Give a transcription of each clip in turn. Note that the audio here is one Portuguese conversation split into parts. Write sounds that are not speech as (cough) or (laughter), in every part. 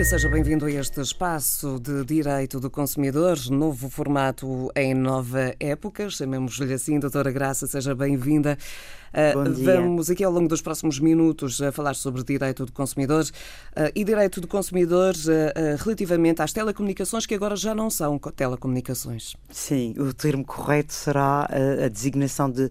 Dia, seja bem-vindo a este espaço de Direito do Consumidor, novo formato em nova época, chamemos-lhe assim, doutora Graça, seja bem-vinda. Uh, vamos aqui ao longo dos próximos minutos a falar sobre direito do consumidor uh, e direito do consumidor uh, relativamente às telecomunicações que agora já não são telecomunicações. Sim, o termo correto será a designação de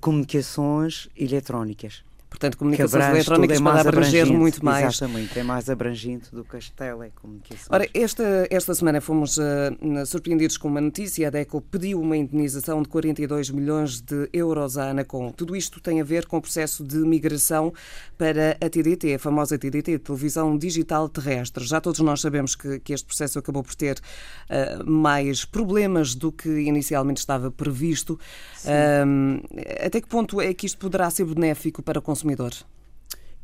comunicações eletrónicas. Portanto, comunicações eletrónicas é pode abranger muito mais. Exatamente, é mais abrangente do que as telecomunicações. Ora, esta, esta semana fomos uh, surpreendidos com uma notícia. A DECO pediu uma indenização de 42 milhões de euros à Anacom. Tudo isto tem a ver com o processo de migração para a TDT, a famosa TDT, Televisão Digital Terrestre. Já todos nós sabemos que, que este processo acabou por ter uh, mais problemas do que inicialmente estava previsto. Uh, até que ponto é que isto poderá ser benéfico para o consumidor? Consumidor?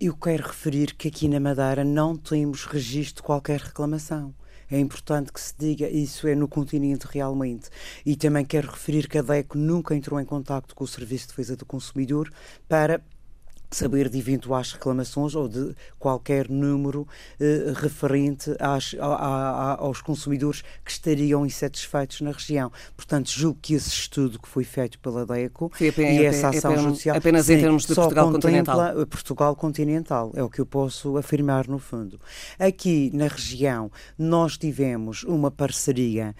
Eu quero referir que aqui na Madeira não temos registro de qualquer reclamação. É importante que se diga isso é no continente realmente. E também quero referir que a DECO nunca entrou em contato com o Serviço de Defesa do Consumidor para saber de eventuais reclamações ou de qualquer número eh, referente às, a, a, aos consumidores que estariam insatisfeitos na região. Portanto, julgo que esse estudo que foi feito pela DECO apenas, e essa ação apenas, judicial apenas em termos de Portugal continental. Portugal continental, é o que eu posso afirmar no fundo. Aqui na região nós tivemos uma parceria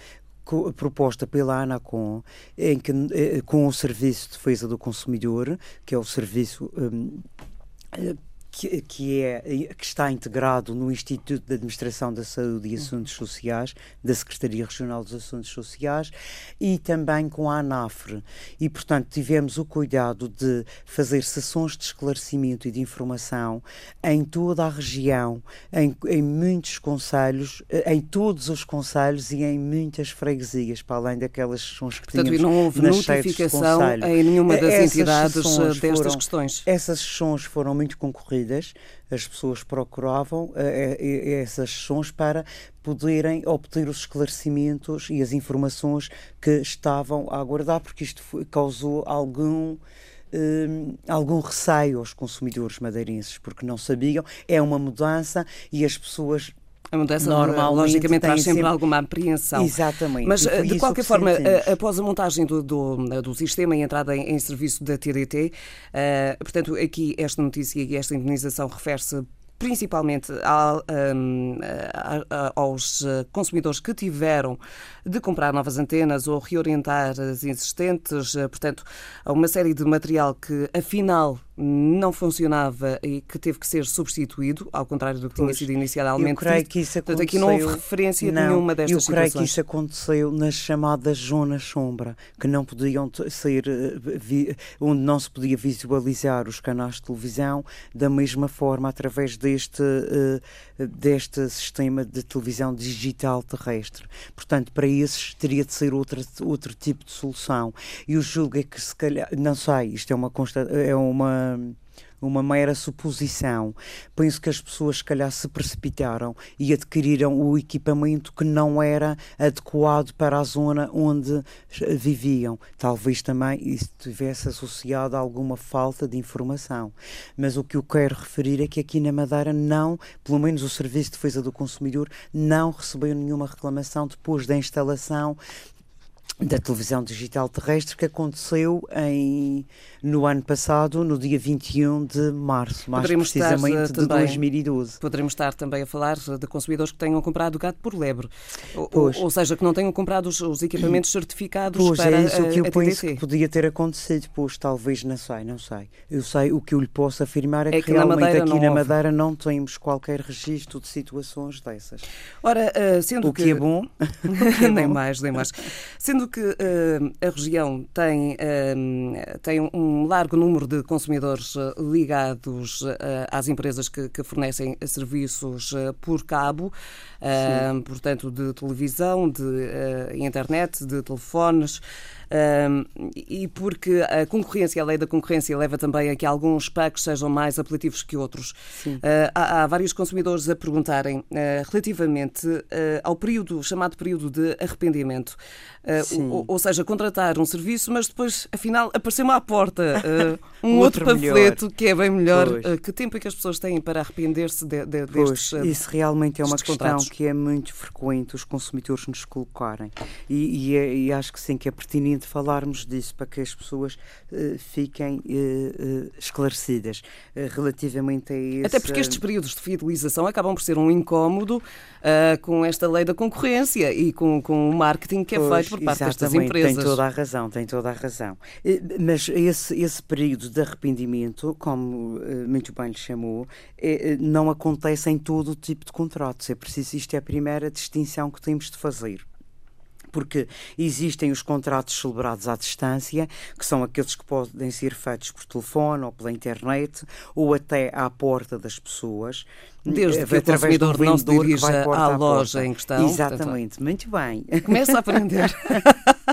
proposta pela ANACOM em que, eh, com o Serviço de Defesa do Consumidor, que é o serviço um, que, que, é, que está integrado no Instituto de Administração da Saúde e Assuntos Sociais, da Secretaria Regional dos Assuntos Sociais, e também com a ANAFRE. E, portanto, tivemos o cuidado de fazer sessões de esclarecimento e de informação em toda a região, em, em muitos conselhos, em todos os conselhos e em muitas freguesias, para além daquelas sessões que portanto, tínhamos não houve notificação em nenhuma das Essas entidades destas foram, questões? Essas sessões foram muito concorridas as pessoas procuravam uh, essas sessões para poderem obter os esclarecimentos e as informações que estavam a aguardar, porque isto foi, causou algum. Uh, algum receio aos consumidores madeirenses, porque não sabiam. É uma mudança e as pessoas a mudança Normalmente logicamente traz sempre, sempre, alguma apreensão. Exatamente. Mas, de qualquer forma, sentimos. após a montagem do, do, do, sistema e a entrada em, em serviço da TDT, uh, eh, portanto, aqui esta notícia e esta indenização refere-se principalmente hum, aos eh, consumidores que tiveram de comprar novas antenas ou reorientar as existentes, eh, portanto, a uma série de material que afinal não funcionava e que teve que ser substituído, ao contrário do que pois, tinha sido inicialmente. Eu creio que isso aconteceu. Portanto, aqui não houve referência não, nenhuma destas situações. Eu creio situações. que isso aconteceu nas chamadas zonas sombra, que não podiam sair, eh, onde não se podia visualizar os canais de televisão da mesma forma através deste, eh, deste sistema de televisão digital terrestre. Portanto, para esses teria de ser outra, outro tipo de solução. E o julgo é que se calhar, não sei, isto é uma, é uma uma mera suposição. Penso que as pessoas, se calhar, se precipitaram e adquiriram o equipamento que não era adequado para a zona onde viviam. Talvez também isso tivesse associado a alguma falta de informação. Mas o que eu quero referir é que aqui na Madeira não, pelo menos o Serviço de Defesa do Consumidor, não recebeu nenhuma reclamação depois da instalação da televisão digital terrestre que aconteceu em, no ano passado, no dia 21 de março, mais Poderemos precisamente estar, de também, 2012. Poderemos estar também a falar de consumidores que tenham comprado gato por lebre, ou, ou, seja, que não tenham comprado os, os equipamentos certificados pois, para é isso a, que eu a penso que podia ter acontecido, pois talvez, não sei, não sei. Eu sei, o que eu lhe posso afirmar é, é que, que, realmente na aqui na Madeira não temos qualquer registro de situações dessas. Ora, sendo o que... que é bom, (laughs) que é nem mais, nem mais. Sendo que uh, a região tem, uh, tem um largo número de consumidores uh, ligados às empresas que, que fornecem serviços por cabo, portanto, de televisão, de internet, de telefones. e porque a concorrência, a lei da concorrência leva também a que alguns packs sejam mais apelativos que outros. Uh, há, há, vários consumidores a perguntarem uh, relativamente uh, ao período, chamado período de arrependimento. Ou, ou, seja, contratar um serviço, mas depois, afinal, apareceu-me à porta (laughs) um outro, outro panfleto que é bem melhor. que tempo é que as pessoas têm para arrepender-se de, de, destes isso realmente é uma questão contratos. Que é muito frequente os consumidores nos colocarem. E, e, é, e, acho que sim, que é pertinente falarmos disso para que as pessoas uh, fiquem uh, esclarecidas relativamente a esse... Até porque estes períodos de fidelização acabam por ser um incómodo com esta lei da concorrência e com, com o marketing que é pois, feito por parte destas empresas. Tem toda a razão, tem toda a razão. Mas esse, esse período de arrependimento, como muito bem lhe chamou, não acontece em todo o tipo de contratos. É preciso, isto é a primeira distinção que temos de fazer porque existem os contratos celebrados à distância, que são aqueles que podem ser feitos por telefone ou pela internet, ou até à porta das pessoas. Desde que o consumidor não se dirija à loja em questão. Exatamente, portanto, muito bem. Começa a aprender. (laughs)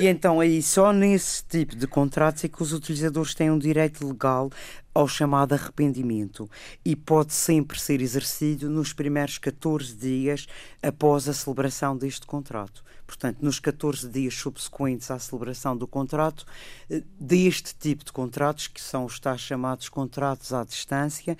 E então aí só nesse tipo de contratos é que os utilizadores têm um direito legal ao chamado arrependimento e pode sempre ser exercido nos primeiros 14 dias após a celebração deste contrato. Portanto, nos 14 dias subsequentes à celebração do contrato, eh, deste tipo de contratos, que são os tais chamados contratos à distância,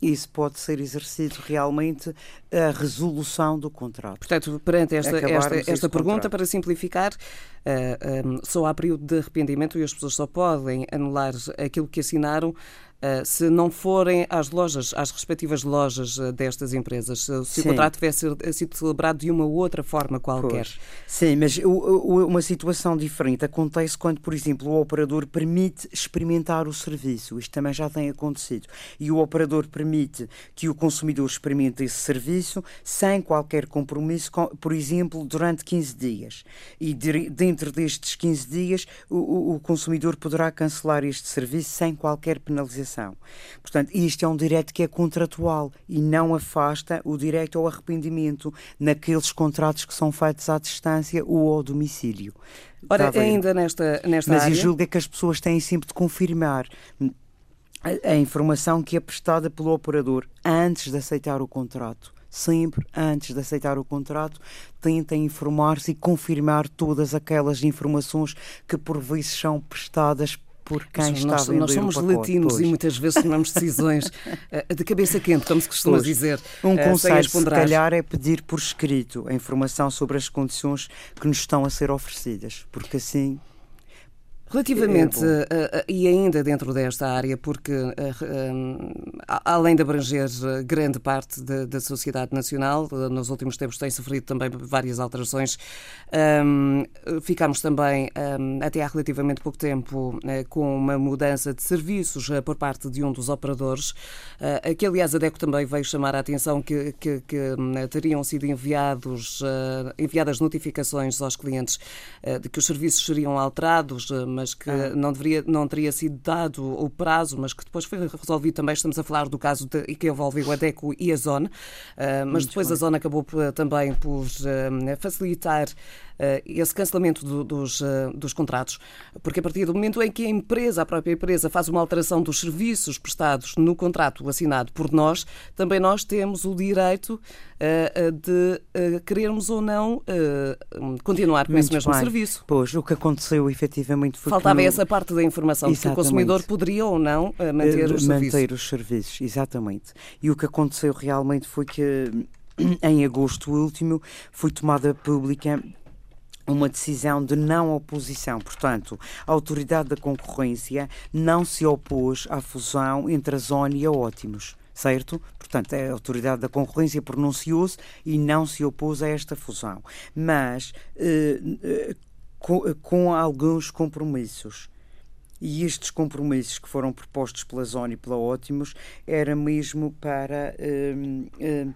isso pode ser exercido realmente a resolução do contrato. Portanto, perante esta, esta, esta pergunta, para simplificar, uh, eh, um, eh, só há período de arrependimento e as pessoas só podem anular aquilo que assinaram Uh, se não forem às lojas, às respectivas lojas uh, destas empresas, se, se o contrato tivesse sido celebrado de uma outra forma qualquer. Pois. Sim, mas uma situação diferente acontece quando, por exemplo, o operador permite experimentar o serviço. Isto também já tem acontecido. E o operador permite que o consumidor experimente esse serviço sem qualquer compromisso, por exemplo, durante 15 dias. E de, dentro destes 15 dias, o, o consumidor poderá cancelar este serviço sem qualquer penalização Portanto, isto é um direito que é contratual e não afasta o direito ao arrependimento naqueles contratos que são feitos à distância ou ao domicílio. Ora, ainda nesta, nesta Mas área... eu julgo é que as pessoas têm sempre de confirmar a, a informação que é prestada pelo operador antes de aceitar o contrato. Sempre antes de aceitar o contrato, tentem informar-se e confirmar todas aquelas informações que por vezes são prestadas por quem está nós, a vender Nós somos latinos pois. e muitas vezes tomamos decisões (laughs) eh, de cabeça quente, como se costuma pois. dizer. Um uh, conselho, se calhar, é pedir por escrito a informação sobre as condições que nos estão a ser oferecidas, porque assim Relativamente, é, uh, uh, e ainda dentro desta área, porque uh, além de abranger grande parte da, da sociedade nacional, nos últimos tempos tem sofrido também várias alterações, um, ficámos também, um, até há relativamente pouco tempo, com uma mudança de serviços por parte de um dos operadores, que aliás a DECO também veio chamar a atenção que, que, que teriam sido enviados, enviadas notificações aos clientes de que os serviços seriam alterados, mas que ah. não, deveria, não teria sido dado o prazo, mas que depois foi resolvido também. Estamos a falar do caso de, que envolveu a DECO e a Zona, uh, mas Muito depois bem. a Zona acabou também por uh, facilitar uh, esse cancelamento do, dos, dos contratos, porque a partir do momento em que a empresa, a própria empresa, faz uma alteração dos serviços prestados no contrato assinado por nós, também nós temos o direito de querermos ou não continuar com Muito esse mesmo bem. serviço. Pois, o que aconteceu efetivamente foi Faltava no... essa parte da informação, se o consumidor poderia ou não eh, manter os manter serviços. os serviços, exatamente. E o que aconteceu realmente foi que (clears throat) em agosto último foi tomada pública uma decisão de não oposição. Portanto, a Autoridade da Concorrência não se opôs à fusão entre a Zona e a Ótimos certo? Portanto, a Autoridade da Concorrência pronunciou-se e não se opôs a esta fusão. Mas, eh, eh, com, com alguns compromissos. E estes compromissos que foram propostos pela Zona e pela Ótimos era mesmo para, hum, hum,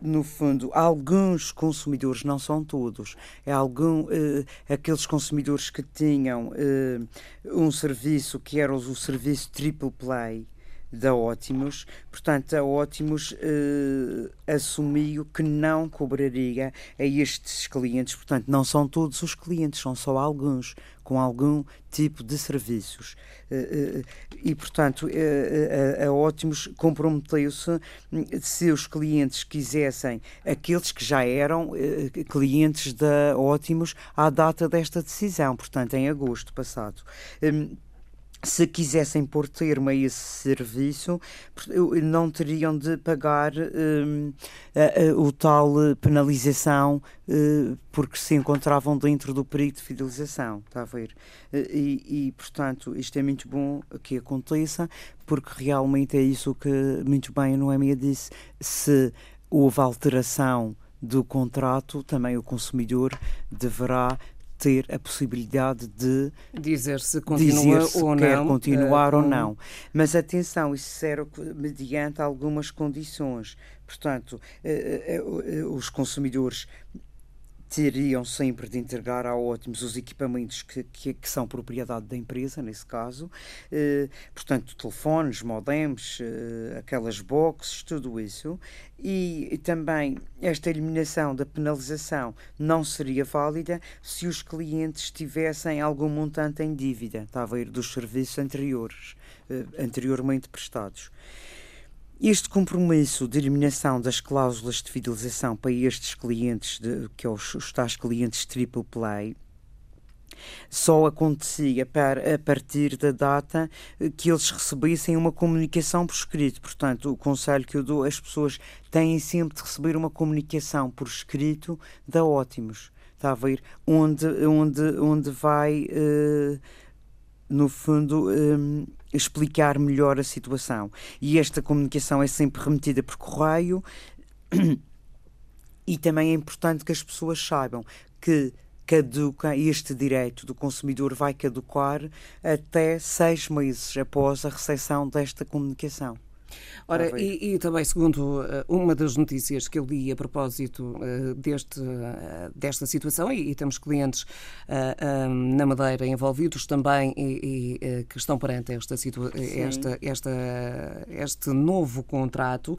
no fundo, alguns consumidores, não são todos, é algum, uh, aqueles consumidores que tinham uh, um serviço que era o serviço triple play, da Ótimos. Portanto, a Ótimos uh, assumiu que não cobraria a estes clientes. Portanto, não são todos os clientes, são só alguns com algum tipo de serviços. Eh, eh, e, portanto, eh, a Ótimos comprometeu-se se os clientes quisessem, aqueles que já eram clientes da Ótimos à data desta decisão, portanto, em agosto passado hum, se quisessem pôr termo a esse serviço, não teriam de pagar um, a, o tal penalização uh, porque se encontravam dentro do período de fidelização, está a ver? E, e, portanto, isto é muito bom que aconteça, porque realmente é isso que muito bem a Noémia disse, se houve alteração do contrato, também o consumidor deverá ter a possibilidade de dizer se continua dizer se ou quer não, continuar uh, ou não. Mas atenção, isso será mediante algumas condições. Portanto, uh, uh, os consumidores teriam sempre de entregar a ótimos os equipamentos que, que, que, são propriedade da empresa, nesse caso. Eh, portanto, telefones, modems, eh, aquelas boxes, tudo isso. E, e, também esta eliminação da penalização não seria válida se os clientes tivessem algum montante em dívida, está a ver, dos serviços anteriores, eh, anteriormente prestados. Este compromisso de eliminação das cláusulas de fidelização para estes clientes, de, que é os, os tais clientes triple play, só acontecia para, a partir da data que eles recebessem uma comunicação por escrito. Portanto, o conselho que eu dou, as pessoas têm sempre de receber uma comunicação por escrito da Ótimos. Está a ver? Onde, onde, onde vai, uh, no fundo, um, explicar melhor a situação. E esta comunicação é sempre remetida por correio. E também é importante que as pessoas saibam que caduca este direito do consumidor vai caducar até seis meses após a recepção desta comunicação. Ora, e, e, também, segundo uh, uma das notícias que eu li a propósito uh, deste, uh, desta situação, e, e, temos clientes um, na Madeira envolvidos também e, e que estão perante esta, esta, esta, este novo contrato.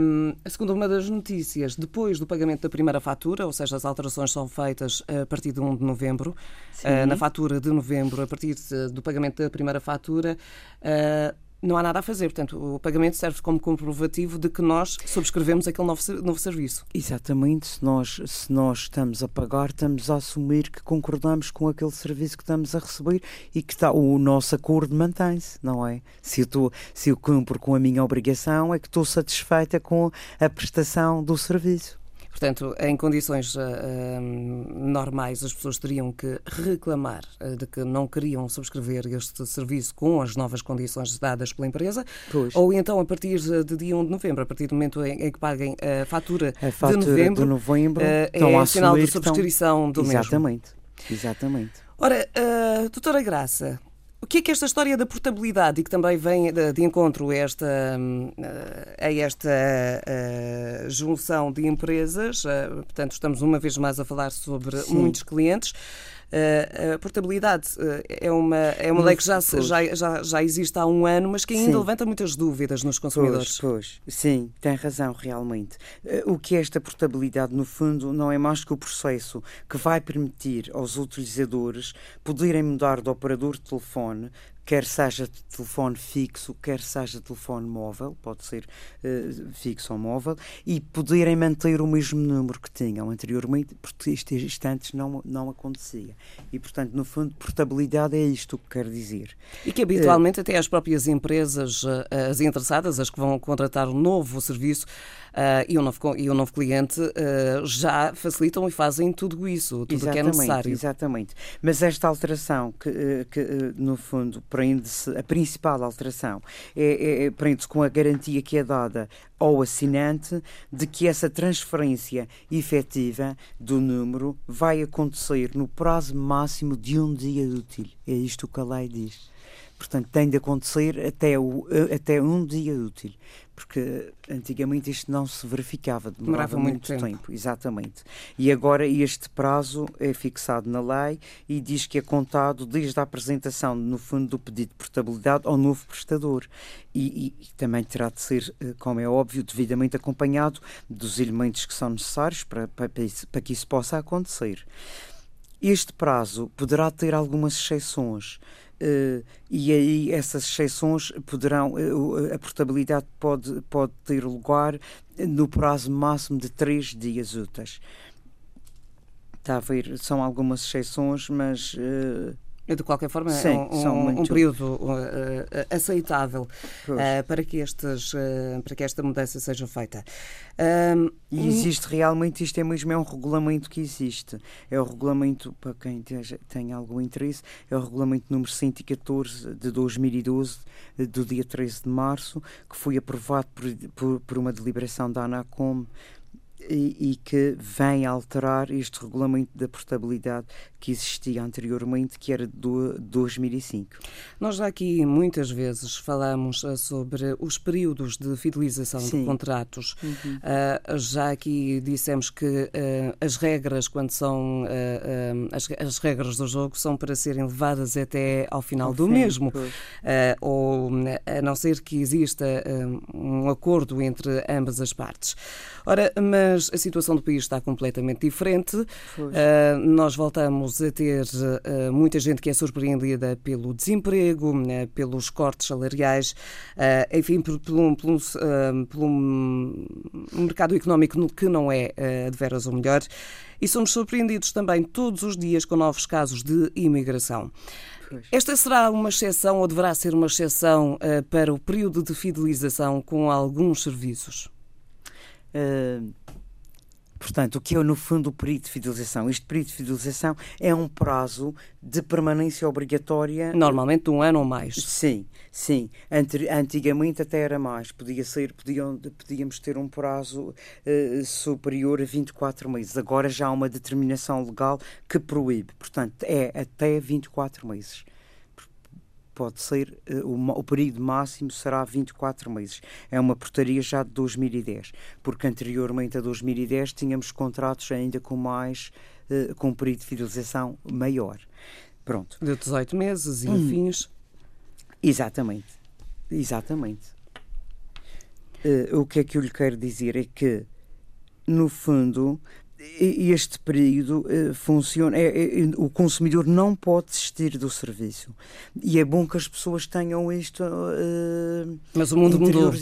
Um, segundo uma das notícias, depois do pagamento da primeira fatura, ou seja, as alterações são feitas a partir de 1 de novembro, na fatura de novembro, a partir do pagamento da primeira fatura, não há nada a fazer. Portanto, o pagamento serve como comprovativo de que nós subscrevemos aquele novo, novo serviço. Exatamente. Se nós, se nós estamos a pagar, estamos a assumir que concordamos com aquele serviço que estamos a receber e que está, o nosso acordo mantém-se, não é? Se eu, estou, se eu cumpro com a minha obrigação, é que estou satisfeita com a prestação do serviço. Portanto, em condições uh, normais, as pessoas teriam que reclamar uh, de que não queriam subscrever este serviço com as novas condições dadas pela empresa, pois. ou então a partir de dia 1 de novembro, a partir do momento em, em que paguem a fatura, a fatura de novembro, de novembro uh, é sinal de subscrição estão... do Exatamente. mesmo. Exatamente. Ora, doutora Graça, o que é que esta história da portabilidade e que também vem de, de encontro a esta, a esta a, junção de empresas, portanto, estamos uma vez mais a falar sobre Sim. muitos clientes. Uh, a portabilidade uh, é uma, é uma lei que já, já, já, já existe há um ano, mas que ainda sim. levanta muitas dúvidas nos consumidores. Pois, pois. sim, tem razão, realmente. O que é esta portabilidade, no fundo, não é mais que o processo que vai permitir aos utilizadores poderem mudar de operador de telefone quer seja telefone fixo, quer seja telefone móvel, pode ser uh, fixo ou móvel, e poderem manter o mesmo número que tinham anteriormente, porque isto, antes não, não acontecia. E, portanto, no fundo, portabilidade é isto que quer dizer. E que habitualmente uh, até as próprias empresas, uh, as interessadas, as que vão contratar um novo serviço, uh, e, um novo, e um novo cliente uh, já facilitam e fazem tudo isso, tudo o que é necessário. Exatamente. Mas esta alteração, que, eh, que no fundo prende-se, a principal alteração, é, é, é, prende-se com a garantia que é dada ao assinante de que essa transferência efetiva do número vai acontecer no prazo máximo de um dia útil. É isto que a lei diz. Portanto, tem de acontecer até, o, até um dia útil porque antigamente isto não se verificava, demorava, demorava muito, tempo. tempo. Exatamente. E agora este prazo é fixado na lei e diz que é contado desde a apresentação, no fundo, do pedido de portabilidade ao novo prestador. E, e, também terá de ser, eh, como é óbvio, devidamente acompanhado dos elementos que são necessários para, para, para que isso possa acontecer. Este prazo poderá ter algumas exceções. Uh, e aí essas exceções poderão, uh, a portabilidade pode, pode ter lugar no prazo máximo de três dias úteis. Está a ver, são algumas exceções, mas uh, de qualquer forma, Sim, é um, um, um período uh, uh, aceitável uh, para, que estes, uh, para que esta mudança seja feita. e existe realmente, isto é mesmo é um regulamento que existe. É o regulamento, para quem tem algum interesse, é o regulamento número 114 de 2012, do dia 13 de março, que foi aprovado por, por, por uma deliberação da ANACOM e, e, que vem alterar este regulamento da portabilidade que existia anteriormente, que era do 2005. Nós já aqui muitas vezes falamos uh, sobre os períodos de fidelização Sim. de contratos. Uhum. Uh, já aqui dissemos que uh, as regras, quando são as, as, regras do jogo, são para serem levadas até ao final do fim, mesmo, ou a não ser que exista um acordo entre ambas as partes. Ora, mas a situação do país está completamente diferente. Uh, nós voltamos a ter uh, muita gente que é surpreendida pelo desemprego, uh, pelos cortes salariais, enfim, por, por, um, por, um, por, um, mercado económico que não é de veras o melhor. E somos surpreendidos também todos os dias com novos casos de imigração. Esta será uma exceção ou deverá ser uma exceção uh, para o período de fidelização com alguns serviços? Uh, portanto, o que é no fundo o período de fidelização? Este período de fidelização é um prazo de permanência obrigatória. Normalmente um ano ou mais. Sim, sim. Antigamente até era mais. Podia ser, podiam, podíamos ter um prazo uh, superior a 24 meses. Agora já há uma determinação legal que proíbe. Portanto, é até 24 meses pode ser, uh, o, o, período máximo será 24 meses. É uma portaria já de 2010, porque anteriormente a 2010 tínhamos contratos ainda com mais, uh, com um período de fidelização maior. Pronto. De 18 meses e hum. afins. Exatamente. Exatamente. Uh, o que é que eu lhe quero dizer é que, no fundo, este período uh, funciona. É, é, o consumidor não pode desistir do serviço. E é bom que as pessoas tenham isto. Uh, Mas o mundo mudou.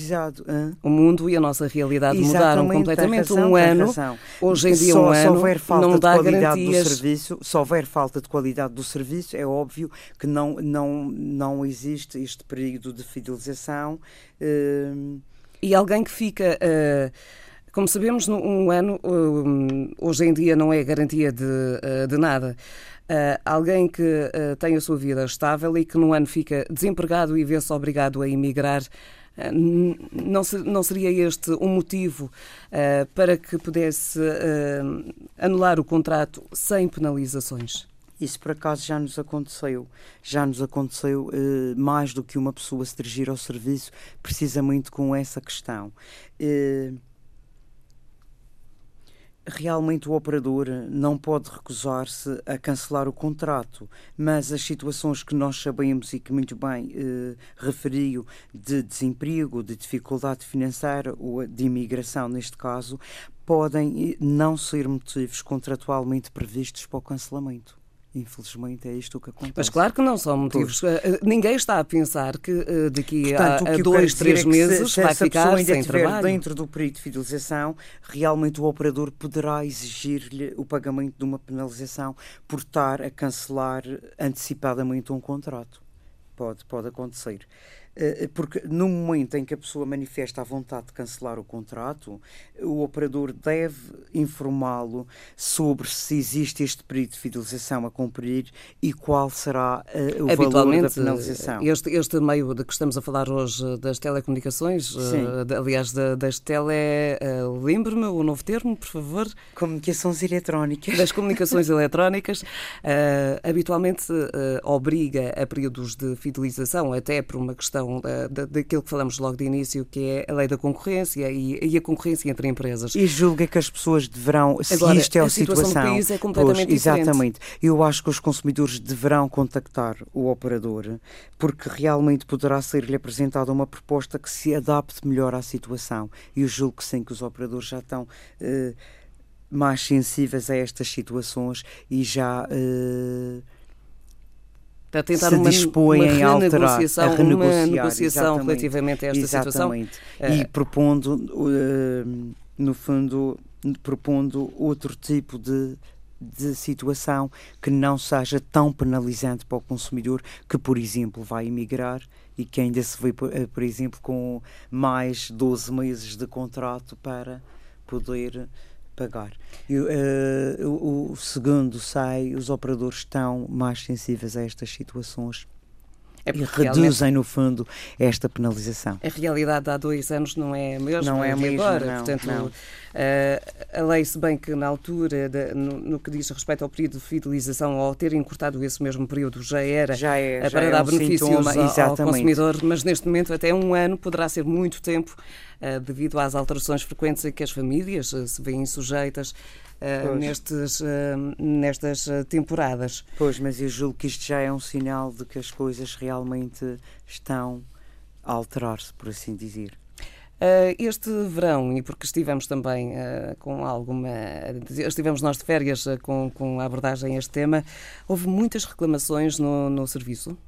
O mundo e a nossa realidade Exatamente, mudaram completamente. Razão, um ano, hoje em dia, só, um ano, não dá garantias. Do serviço, se houver falta de qualidade do serviço, é óbvio que não, não, não existe este período de fidelização. Uh, e alguém que fica. Como sabemos, um ano hoje em dia não é garantia de, eh, de nada. Uh, alguém que uh, tem a sua vida estável e que num ano fica desempregado e vê-se obrigado a emigrar, uh, não, se, não seria este um motivo para que pudesse anular o contrato sem penalizações? Isso por acaso já nos aconteceu. Já nos aconteceu mais do que uma pessoa se dirigir ao serviço precisamente com essa questão realmente o operador não pode recusar-se a cancelar o contrato, mas as situações que nós sabemos e que muito bem eh, referiu de desemprego, de dificuldade financeira ou de imigração neste caso, podem eh, não ser motivos contratualmente previstos para o cancelamento. Infelizmente é isto que acontece. Mas claro que não são motivos. Pois. Eh, ninguém está a pensar que uh, daqui Portanto, a, a dois, três é meses se, vai se ficar ainda sem trabalho. dentro do período de fidelização, realmente o operador poderá exigir-lhe o pagamento de uma penalização por estar a cancelar antecipadamente um contrato. Pode, pode acontecer. Eh, porque no momento em que a pessoa manifesta a vontade de cancelar o contrato, o operador deve informá-lo sobre se existe este período de fidelização a cumprir e qual será uh, o valor da penalização. Este, este meio de que estamos a falar hoje das telecomunicações, uh, aliás, das tele. Uh, Lembre-me o novo termo, por favor. Comunicações eletrónicas. Das (laughs) comunicações eletrónicas, habitualmente obriga a períodos de fidelização, até por uma questão daquilo que falamos logo de início, que é a lei da concorrência e, e a concorrência entre empresas. E julga que as pessoas deverão, se Agora, isto é a, a situação, situação do país é completamente pois, Exatamente. Eu acho que os consumidores deverão contactar o operador, porque realmente poderá ser-lhe apresentada uma proposta que se adapte melhor à situação. E eu julgo que sim, que os operadores já estão. Uh, mais sensíveis a estas situações e já uh, a tentar se uma, dispõem uma a alterar, a renegociar, uma negociação relativamente a esta exatamente. situação. E uh, propondo, uh, no fundo, propondo outro tipo de, de situação que não seja tão penalizante para o consumidor que, por exemplo, vai emigrar e que ainda se vê, eh, por exemplo, com mais 12 meses de contrato para poder pagar. E, uh, o, o segundo sai, os operadores estão mais sensíveis a estas situações é e reduzem, no fundo, esta penalização. A realidade há dois anos não é a mesma não é a mesma, agora. Não, Portanto, não. Uh, a lei, se bem que na altura, de, no, no, que diz respeito ao período de fidelização, ao ter encurtado esse mesmo período, já era já é, já para é dar um benefícios ao, ao, consumidor, mas neste momento até um ano poderá ser muito tempo devido às alterações frequentes a que as famílias uh, se veem sujeitas uh, nestes, nestas temporadas. Pois, mas eu julgo que isto já é um sinal de que as coisas realmente estão a alterar-se, por assim dizer. Este verão, e porque estivemos também uh, com alguma. Estivemos nós de férias uh, com, com a abordagem a este tema, houve muitas reclamações no, no serviço?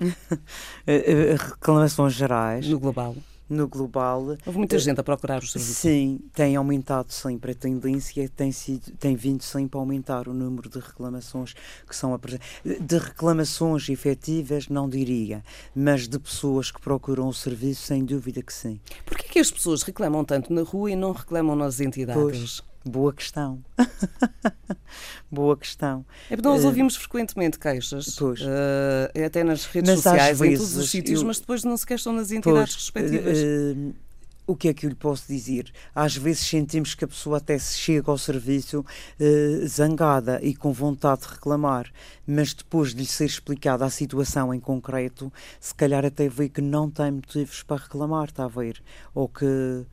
(laughs) reclamações gerais. No global no global. Houve muita gente a procurar os serviços. Sim, tem aumentado sempre. A tendência tem, sido, tem vindo sempre a aumentar o número de reclamações que são apresentadas. De reclamações efetivas, não diria, mas de pessoas que procuram o serviço, sem dúvida que sim. Porquê que as pessoas reclamam tanto na rua e não reclamam nas entidades? Pois. Boa questão. (laughs) Boa questão. É porque nós uh, ouvimos frequentemente queixas, pois. Uh, até nas redes mas sociais, vezes, em todos os sítios, eu, mas depois não se queixam nas entidades pois, respectivas. Uh, o que é que eu lhe posso dizer? Às vezes sentimos que a pessoa até se chega ao serviço zangada e com vontade de reclamar, mas depois de lhe ser explicada a situação em concreto, se calhar até vê que não tem motivos para reclamar, está a ver? Ou que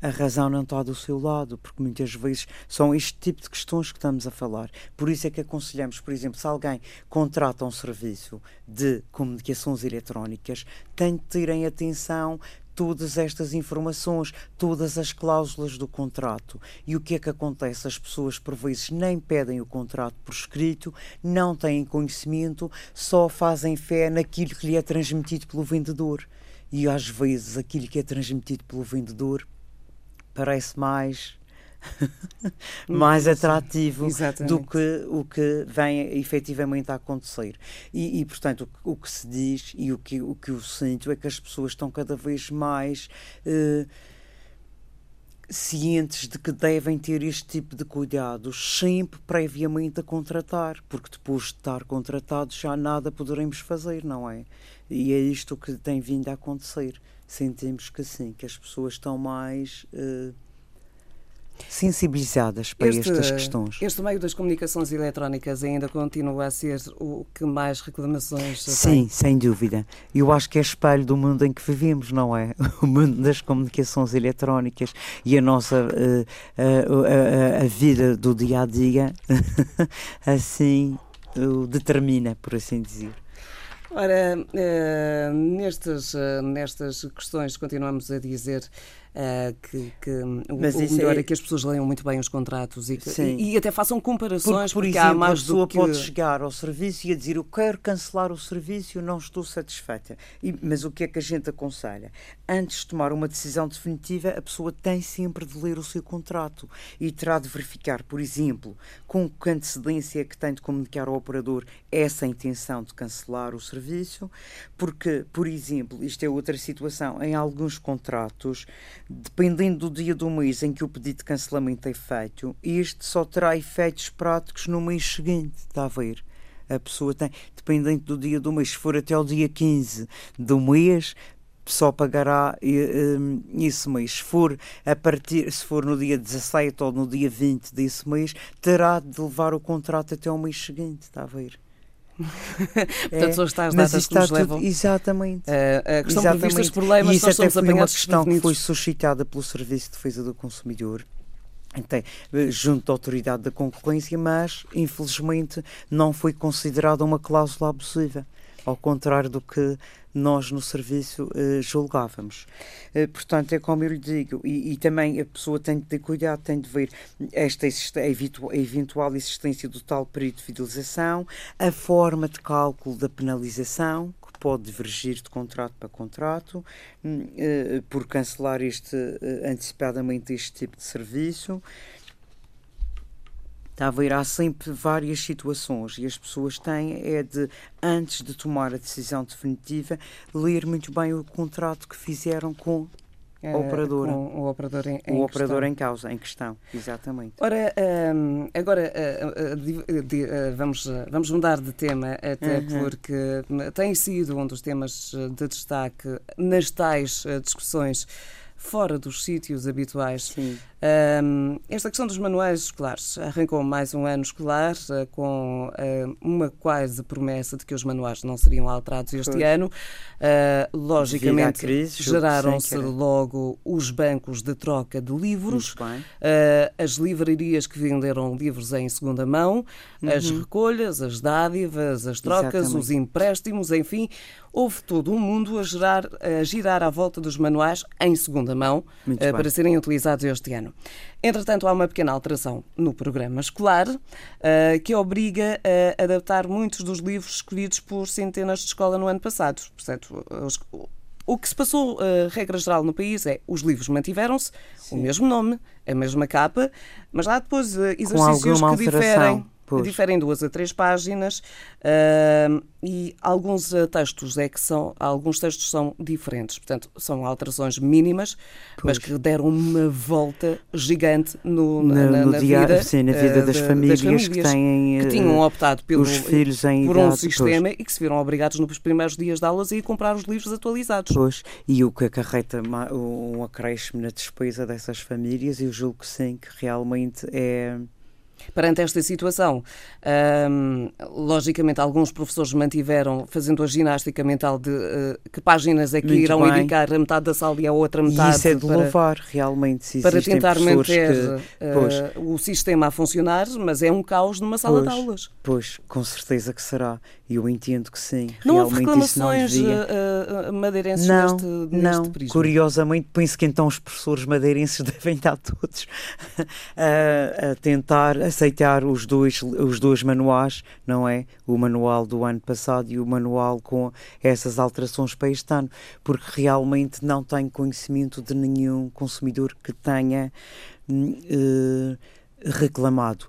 a razão não está do seu lado, porque muitas vezes são este tipo de questões que estamos a falar. Por isso é que aconselhamos, por exemplo, se alguém contrata um serviço de comunicações eletrónicas, tem de ter em atenção todas estas informações, todas as cláusulas do contrato. E o que é que acontece? As pessoas, por vezes, nem pedem o contrato por escrito, não têm conhecimento, só fazem fé naquilo que lhe é transmitido pelo vendedor. E às vezes aquilo que é transmitido pelo vendedor parece mais (laughs) mais atrativo do que o que vem efetivamente a acontecer. E, e portanto, o, o, que se diz e o que, o que eu sinto é que as pessoas estão cada vez mais eh, cientes de que devem ter este tipo de cuidados sempre previamente a contratar, porque depois de estar contratados já nada poderemos fazer, não é? E é isto que tem vindo a acontecer sentimos que sim, que as pessoas estão mais uh, sensibilizadas para este, estas questões. Este meio das comunicações eletrónicas ainda continua a ser o que mais reclamações Sim, tem? sem dúvida. Eu acho que é espelho do mundo em que vivemos, não é? (laughs) O mundo das comunicações eletrónicas e a nossa uh, a, a, vida do dia a dia (laughs) assim o determina, por assim dizer. Ora, uh, nestas, uh, nestas questões continuamos a dizer uh, que, que Mas o, o melhor é... é... que as pessoas leiam muito bem os contratos e, que, e, e, até façam comparações, porque, por porque exemplo, a pessoa que... pode chegar ao serviço e a dizer eu quero cancelar o serviço e não estou satisfeita. E, mas o que é que a gente aconselha? Antes de tomar uma decisão definitiva, a pessoa tem sempre de ler o seu contrato e terá de verificar, por exemplo, com que antecedência é que tem de comunicar ao operador essa intenção de cancelar o serviço, porque, por exemplo, isto é outra situação, em alguns contratos, dependendo do dia do mês em que o pedido de cancelamento é feito, este só terá efeitos práticos no mês seguinte, está a ver? A pessoa tem, dependente do dia do mês, se for até o dia 15 do mês, só pagará um, esse mês. Se for, a partir, se for no dia 17 ou no dia 20 desse mês, terá de levar o contrato até o mês seguinte, está a ver? (laughs) Portanto, é, são estas datas que nos levam. Exatamente. Uh, a questão exatamente. previstas e isso nós até foi uma questão que foi suscitada pelo Serviço de Defesa do Consumidor. Então, junto da autoridade da concorrência, mas infelizmente não foi considerada uma cláusula abusiva ao contrário do que nós no serviço eh, julgávamos. Eh, portanto, é como eu lhe digo, e, e, também a pessoa tem de ter cuidado, tem de ver esta a eventual existência do tal período de fidelização, a forma de cálculo da penalização, que pode divergir de contrato para contrato, hum, eh, por cancelar este, antecipadamente este tipo de serviço. Está a ver, há sempre várias situações e as pessoas têm é de, antes de tomar a decisão definitiva, ler muito bem o contrato que fizeram com a operadora. Com o operador em, em o operador em causa, em questão, exatamente. Ora, um, agora uh, uh, uh, vamos, vamos mudar de tema, até uhum. porque tem sido um dos temas de destaque nas tais discussões fora dos sítios habituais. Um, esta questão dos manuais escolares arrancou mais um ano escolar uh, com uh, uma quase promessa de que os manuais não seriam alterados este ano. Uh, logicamente, geraram-se logo os bancos de troca de livros, as livrarias que venderam livros em segunda mão, uhum. as recolhas, as dádivas, as trocas, Exatamente. os empréstimos, enfim, houve todo um mundo a, gerar, a girar à volta dos manuais em segunda mão para serem utilizados este ano. Entretanto, há uma pequena alteração no programa escolar uh, que obriga a adaptar muitos dos livros escolhidos por centenas de escolas no ano passado. Portanto, os, o que se passou, uh, regra geral, no país é os livros mantiveram-se, o mesmo nome, a mesma capa, mas lá depois uh, exercícios que diferem. Pois. Diferem duas a três páginas uh, e alguns uh, textos é que são, alguns textos são diferentes, portanto, são alterações mínimas, pois. mas que deram uma volta gigante no, na, na, no na dia, vida, sim, na vida uh, das, famílias das, famílias que têm que tinham optado pelo, os filhos em por idade, um sistema pois. e que se viram obrigados nos primeiros dias de aulas a ir comprar os livros atualizados. Pois, e o que acarreta um acréscimo na despesa dessas famílias, eu julgo que sim, que realmente é Perante esta situação, hum, logicamente, alguns professores mantiveram, fazendo a ginástica mental de uh, que páginas é que Muito irão bem. dedicar a metade da sala e a outra metade. E isso é de para, louvar, realmente. Se para tentar manter que, uh, o sistema a funcionar, mas é um caos numa sala pois, de aulas. Pois, com certeza que será. E eu entendo que sim. Não realmente houve reclamações não uh, madeirenses não, neste, não. neste prisma? Curiosamente, penso que então os professores madeirenses (laughs) devem estar todos a, a tentar aceitar os dois, os dois manuais, não é? O manual do ano passado e o manual com essas alterações para este ano, porque realmente não tenho conhecimento de nenhum consumidor que tenha uh, reclamado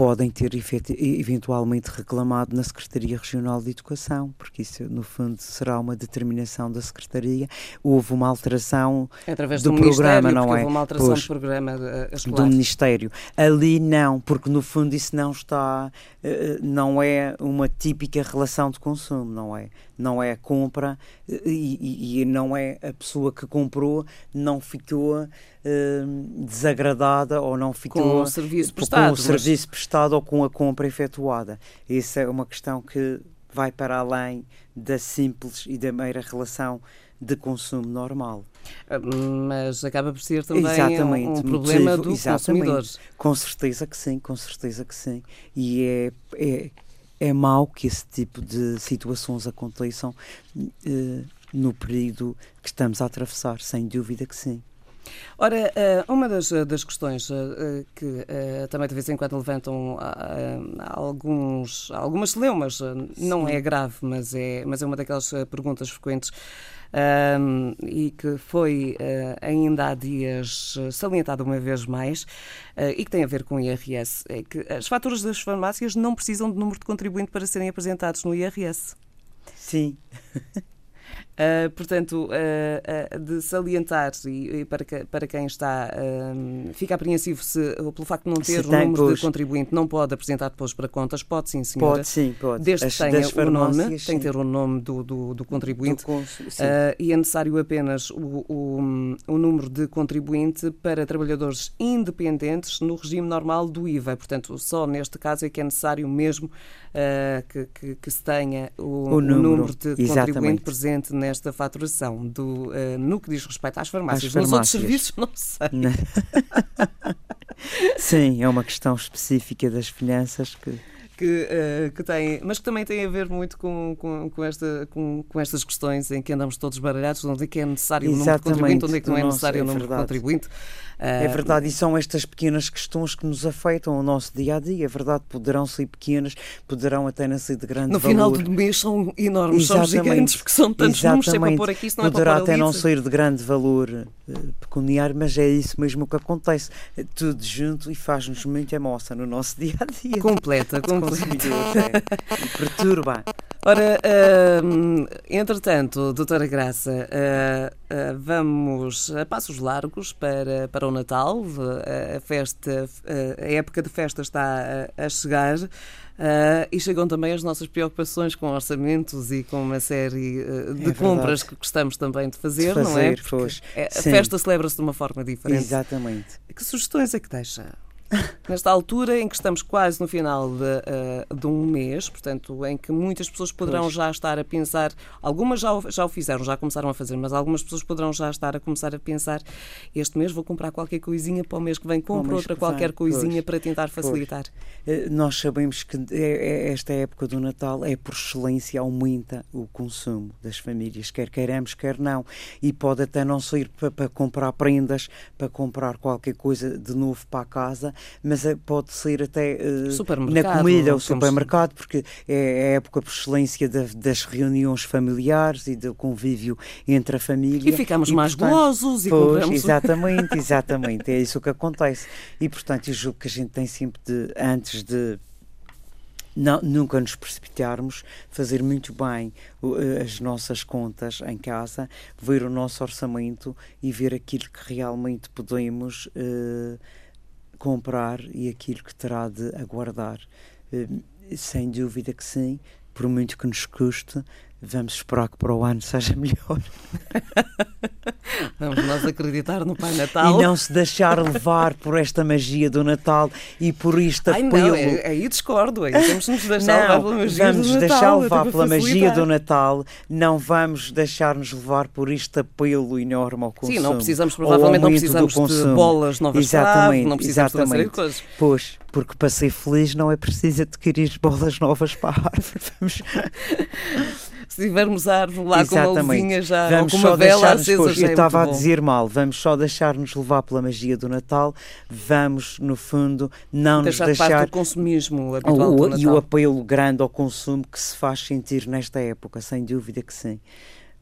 podem ter eventualmente reclamado na Secretaria Regional de Educação, porque isso, no fundo, será uma determinação da Secretaria. Houve uma alteração Através do, do programa, não é? Houve uma alteração pois, do programa eh, do Ministério. Ali não, porque no fundo isso não está, eh, não é uma típica relação de consumo, não é? Não é a compra eh, e, e não é a pessoa que comprou não ficou uh, desagradada ou não ficou com o serviço prestado, com o serviço mas... prestado ou com a compra efetuada. Essa é uma questão que vai para além da simples e da mera relação de consumo normal. Ah, mas acaba por ser também exatamente, um, problema motivo, do consumidor. Com certeza que sim, com certeza que sim. E é, é, é mau que esse tipo de situações aconteçam uh, no período que estamos a atravessar, sem dúvida que sim. Ora, uma das, das questões que também de vez em quando levantam alguns, algumas celeumas, não é grave, mas é, mas é uma daquelas perguntas frequentes um, e que foi uh, ainda há dias salientado uma vez mais uh, e que tem a ver com o IRS, é que as faturas das farmácias não precisam de número de contribuinte para serem apresentados no IRS. Sim. (laughs) Uh, portanto, uh, uh, de salientar, e, e, para, que, para quem está, fica apreensivo se, pelo facto de não ter o número pois. de contribuinte, não pode apresentar depois para contas. Pode sim, senhora. Pode sim, pode. Desde As, que tenha o nome, sim. tem que ter o nome do, do, do contribuinte. Do e é necessário apenas o, o, o, número de contribuinte para trabalhadores independentes no regime normal do IVA. Portanto, só neste caso é que é necessário mesmo que, que, que, se tenha o, o número, número, de Exatamente. contribuinte presente nesta faturação do, uh, no que diz respeito às farmácias. Às farmácias. Nos outros serviços, não sei. Não. (laughs) Sim, é uma questão específica das finanças que que, uh, que tem, mas que também tem a ver muito com, com, com, esta, com, com estas questões em que andamos todos baralhados, onde é que é necessário o número de contribuinte, onde é que não é necessário é o número de contribuinte. É verdade, e são estas pequenas questões que nos afetam o nosso dia a dia. É verdade, poderão ser pequenas, poderão até não ser de grande no valor. No final do mês são enormes, Exatamente. são gigantes, porque são tantos números, é para pôr aqui, isso não Poderá é para até não ser de grande valor uh, pecuniário, mas é isso mesmo que acontece. É tudo junto e faz-nos muita moça no nosso dia a dia. Completa, (laughs) completa. É, (laughs) perturba. Ora, uh, entretanto, doutora Graça, uh, uh, vamos a passos largos para, para o Natal. a festa, a época de festa está a, a chegar. Uh, e chegam também as nossas preocupações com orçamentos e com uma série uh, de é compras que gostamos também de fazer, de fazer não é? Pois, é, a festa celebra-se de uma forma diferente. Exatamente. Que sugestões é que deixa? (laughs) Nesta altura em que estamos quase no final de, uh, de, um mês, portanto, em que muitas pessoas poderão pois. já estar a pensar, algumas já o, já o fizeram, já começaram a fazer, mas algumas pessoas poderão já estar a começar a pensar: este mês vou comprar qualquer coisinha, para o mês que vem compro outra qualquer coisinha pois. para tentar facilitar. Uh, nós sabemos que é, é, esta época do Natal é por excelência, aumenta o consumo das famílias, quer queiramos, quer não. E pode até não sair para, para comprar prendas, para comprar qualquer coisa de novo para a casa mas é, pode ser até uh, na comida ou supermercado, porque é a época por excelência das reuniões familiares e do convívio entre a família. E ficamos e, mais portanto, golosos e pois, compramos... Exatamente, (laughs) exatamente, é isso que acontece. E, portanto, eu julgo que a gente tem sempre de, antes de não, nunca nos precipitarmos, fazer muito bem uh, as nossas contas em casa, ver o nosso orçamento e ver aquilo que realmente podemos uh, comprar e aquilo que terá de aguardar. Eh, sem dúvida que sim, por muito que nos custe, Vamos esperar que para o ano seja melhor. (laughs) Vamos nós acreditar no Pai Natal. E não se deixar levar por esta magia do Natal e por isto Ai, apelo. Não, é, aí discordo. Aí temos de nos deixar não, levar pela magia vamos do Natal. deixar levar pela magia do Natal. Não vamos deixar-nos levar por este apelo enorme ao consumo. Sim, não precisamos, provavelmente não precisamos de bolas novas exatamente, não precisamos exatamente. de coisas. Pois, porque para ser feliz não é preciso adquirir bolas novas para a árvore. (laughs) Vamos tivermos a árvore lá Exatamente. com uma luzinha já, vamos ou com uma vela acesa, pois, Eu é estava a dizer mal, vamos só deixar-nos levar pela magia do Natal, vamos, no fundo, não deixar nos deixar... do consumismo habitual o, E o apelo grande ao consumo que se faz sentir nesta época, sem dúvida que sim.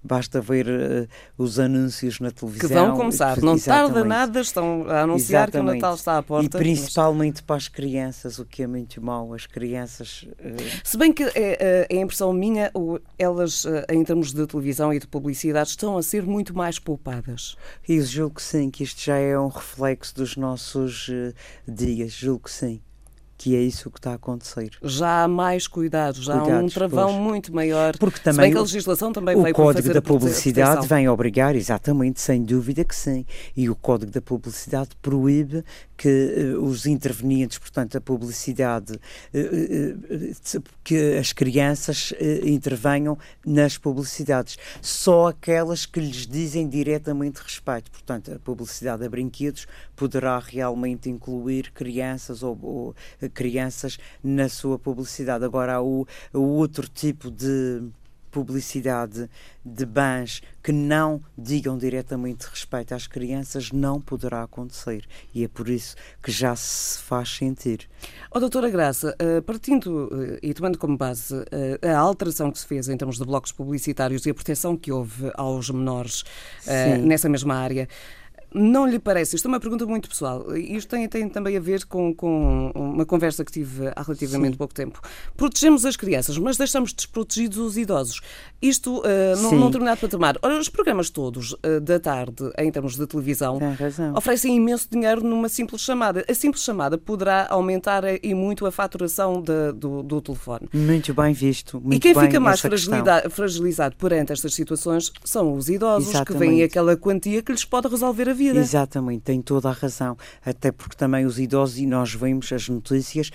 Basta ver uh, os anúncios na televisão. Que vão começar, não tarda nada, estão a anunciar Exatamente. que o Natal está à porta. E principalmente para as crianças, o que é muito mau. As crianças. Uh... Se bem que é, é, é impressão minha, elas, em termos de televisão e de publicidade, estão a ser muito mais poupadas. E julgo que sim, que isto já é um reflexo dos nossos uh, dias, julgo que sim que é isso que está a acontecer. Já há mais cuidado, já Cuidados, há um travão pois. muito maior. Porque também a legislação também o veio Código da Publicidade vem obrigar, exatamente, sem dúvida que sim. E o Código da Publicidade proíbe que uh, os intervenientes, portanto, a publicidade, uh, uh, que as crianças intervenham nas publicidades. Só aquelas que lhes dizem diretamente respeito. Portanto, a publicidade a brinquedos poderá realmente incluir crianças ou, ou crianças na sua publicidade. Agora, há o, o outro tipo de publicidade de bens que não digam diretamente respeito às crianças não poderá acontecer. E é por isso que já se faz sentir. Oh, doutora Graça, uh, partindo uh, e tomando como base uh, a alteração que se fez em termos de blocos publicitários e a proteção que houve aos menores nessa mesma área, não lhe parece? Isto é uma pergunta muito pessoal. Isto tem, tem também a ver com, com, uma conversa que tive há relativamente Sim. pouco tempo. Protegemos as crianças, mas deixamos desprotegidos os idosos. Isto uh, num, num determinado patamar. Ora, os programas todos uh, da tarde, em termos de televisão, oferecem imenso dinheiro numa simples chamada. A simples chamada poderá aumentar eh, e muito a faturação de, do, do, telefone. Muito bem visto. Muito e quem fica mais fragilizado perante estas situações são os idosos, Exatamente. que veem aquela quantia que lhes pode resolver a vida. Exatamente, tem toda a razão. Até porque também os idosos, e nós vemos as notícias,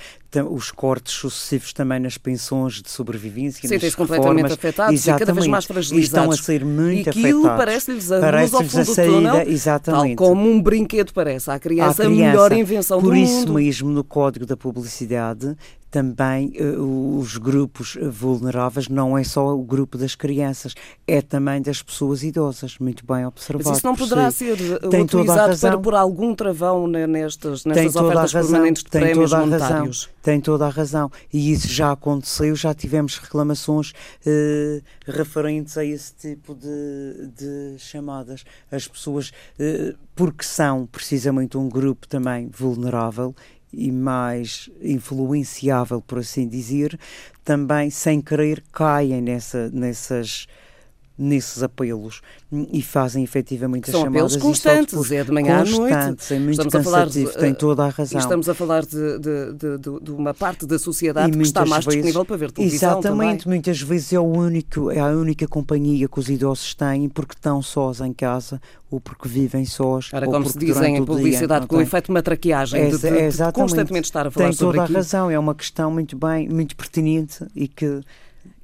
os cortes sucessivos também nas pensões de sobrevivência, Sentem-se completamente afetados exatamente, e cada vez mais fragilizados. estão a ser muito e aquilo parece-lhes a, parece ao fundo a saída, túnel, exatamente. tal como um brinquedo parece à criança, a, criança, a melhor invenção do mundo. Por isso mesmo, no Código da Publicidade, também uh, os grupos vulneráveis não é só o grupo das crianças, é também das pessoas idosas, muito bem observado. Mas isso não poderá ser eh, tem utilizado para pôr algum travão nestas, nestas ofertas permanentes de tem prémios toda monetários? Razão, tem toda a razão. E isso já aconteceu, já tivemos reclamações uh, referentes a esse tipo de, de chamadas. As pessoas, porque são precisamente um grupo também vulnerável e mais influenciável, por assim dizer, também sem querer caem nessa, nessas nesses apelos e fazem efetivamente São as chamadas apelos constantes, é de manhã à noite. É muito estamos a falar de, tem toda a razão. estamos a falar de, de, de, de uma parte da sociedade que está mais vezes, disponível para ver televisão Exatamente, também. muitas vezes é, o único, é a única companhia que os idosos têm porque estão sós em casa ou porque vivem sós. Era como se dizem em publicidade, com o efeito de matraqueagem, é, de, constantemente estar a falar tem sobre Tem toda a razão, é uma questão muito bem, muito pertinente e que e,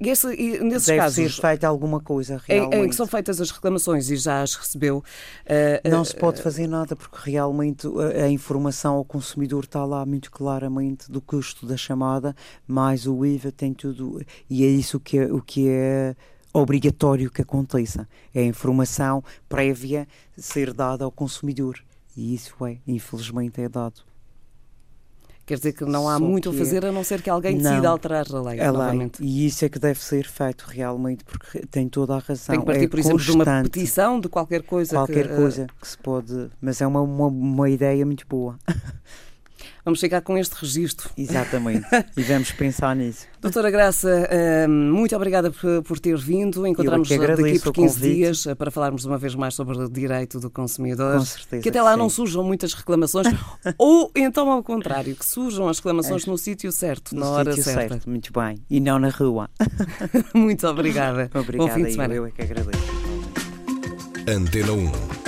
esse, e nesses Deve casos. ser feita alguma coisa realmente. Em, em, que são feitas as reclamações e já as recebeu. Uh, não uh, se pode fazer nada porque realmente a, a, informação ao consumidor está lá muito claramente do custo da chamada, mais o IVA tem tudo. E é isso que é, o que é obrigatório que aconteça. É a informação prévia ser dada ao consumidor. E isso é, infelizmente, é dado. Quer dizer que não há Só muito a fazer a não ser que alguém decida não, alterar a lei. A lei. E isso é que deve ser feito realmente, porque tem toda a razão. Tem que partir, é por exemplo, constante. de uma petição de qualquer coisa. Qualquer que, coisa que se pode. Mas é uma, uma, uma ideia muito boa. (laughs) Vamos chegar com este registro. Exatamente. (laughs) e vamos pensar nisso. Doutora Graça, hum, muito obrigada por ter vindo. Encontramos daqui por 15 dias eh, para falarmos uma vez mais sobre o direito do consumidor. Com certeza. Que até lá não surjam muitas reclamações. (laughs) ou então, ao contrário, que surjam as reclamações é. no sítio certo, no na hora certa. certo. Muito bem. E não na rua. (laughs) muito obrigada. Obrigada. Bom fim de semana. Eu é que agradeço. Antena 1.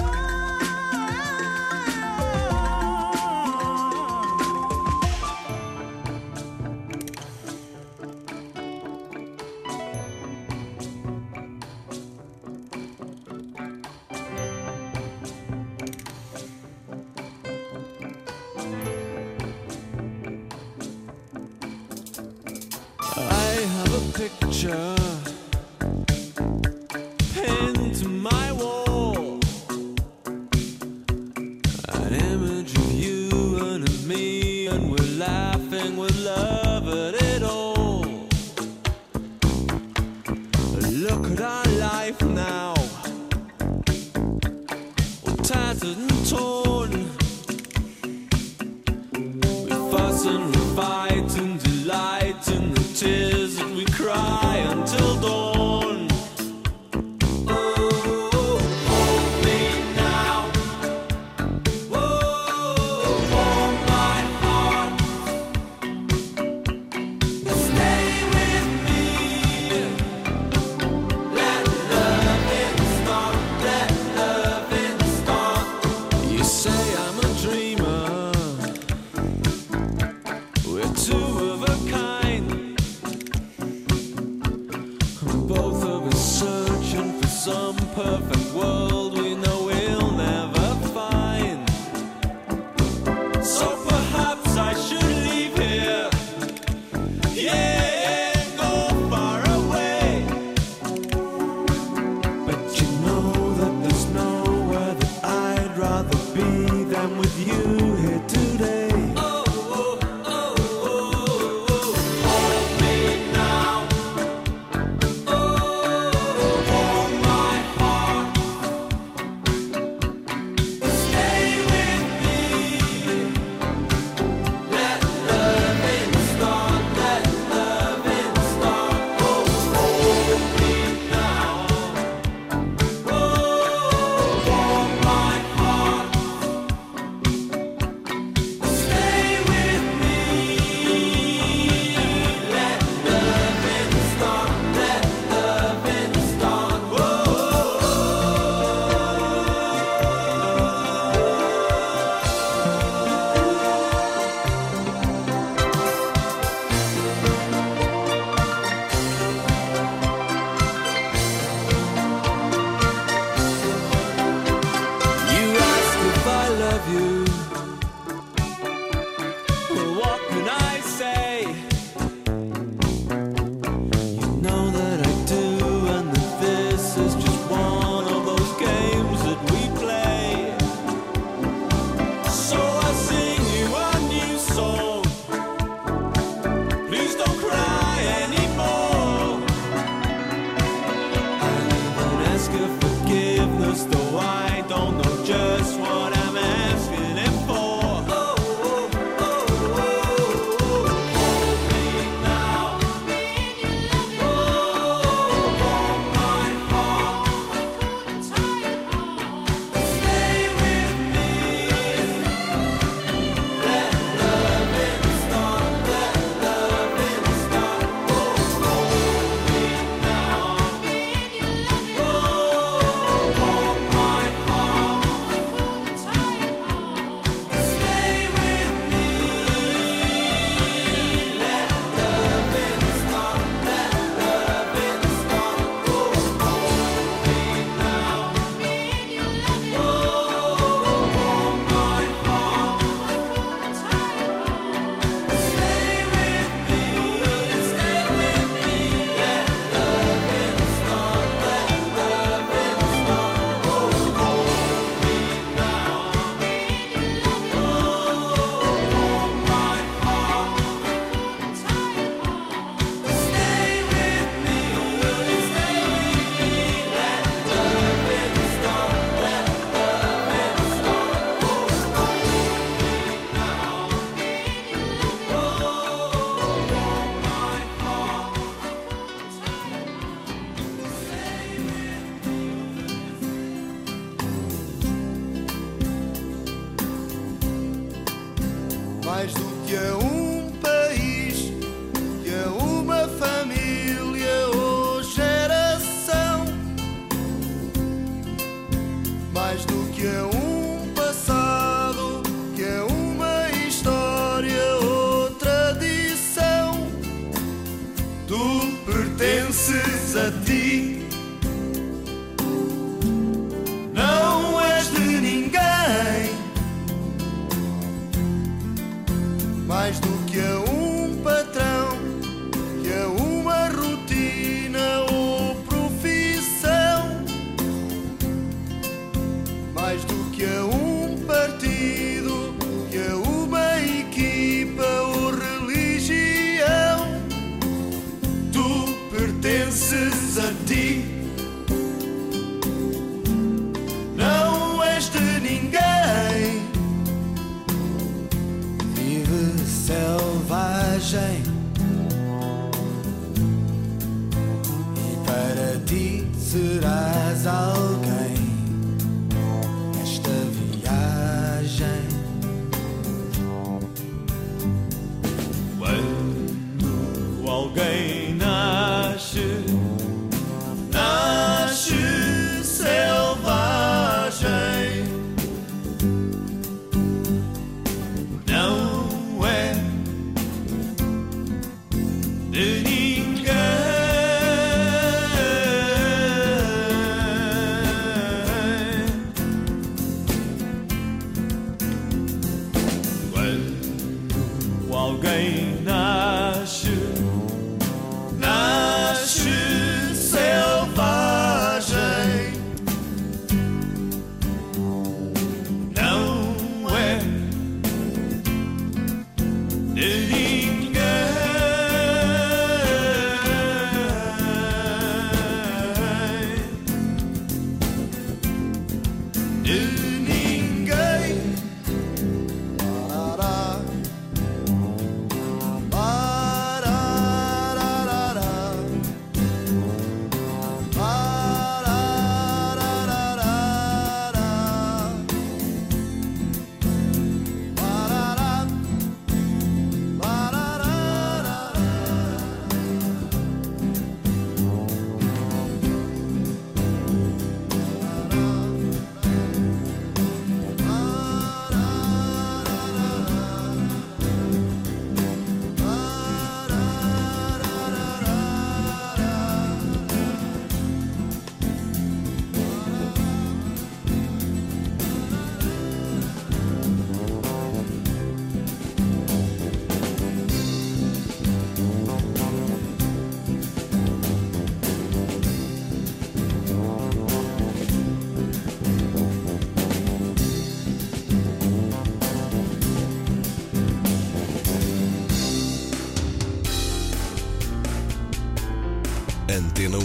Antena 1.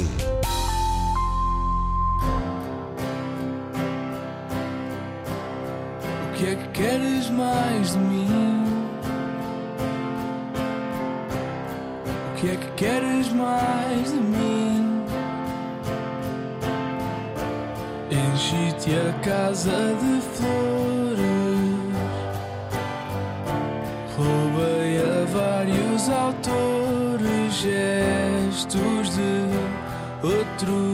O que é que queres mais de mim? O que é que queres mais de mim? Enchi-te a casa de flores through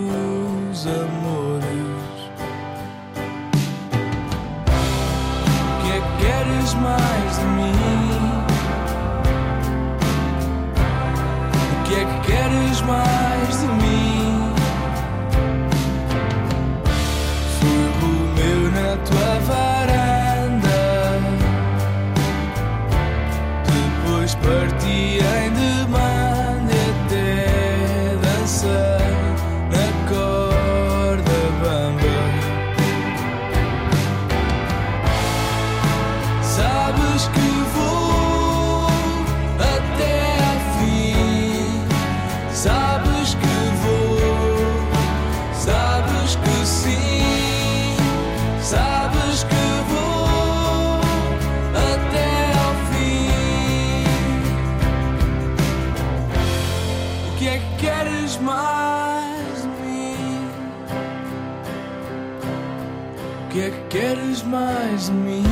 queres mais de mim?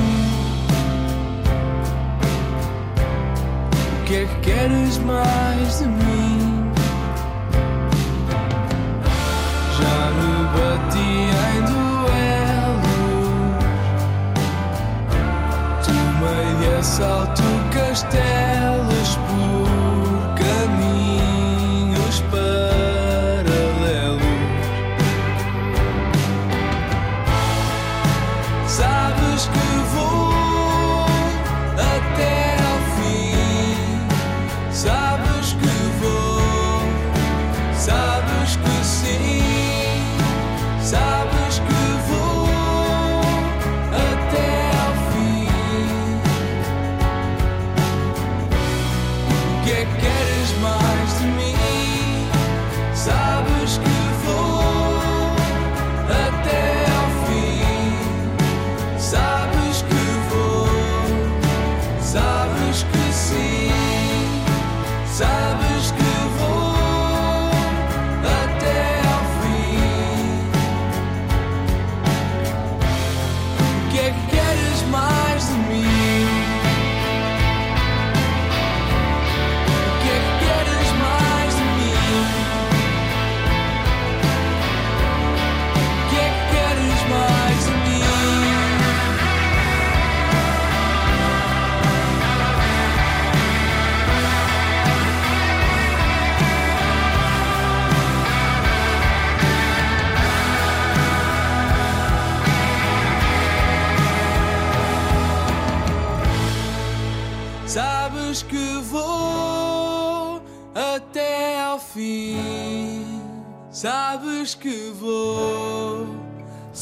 O que é que queres mais de mim? Já me bati em duelos, tomei de assalto.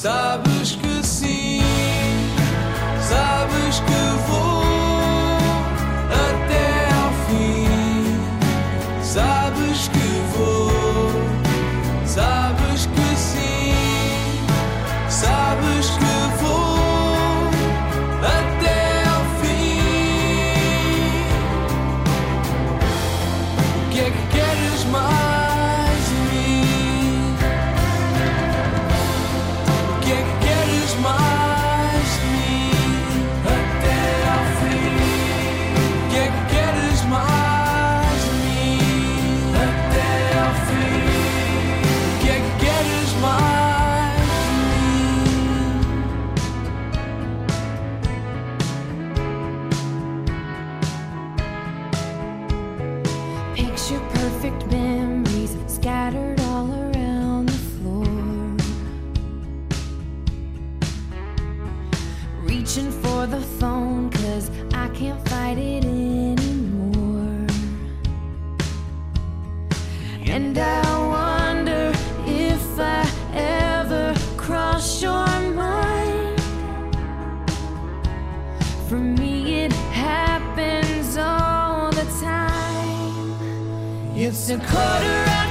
Sabe And I wonder if I ever cross your mind. For me, it happens all the time. It's a quarter after.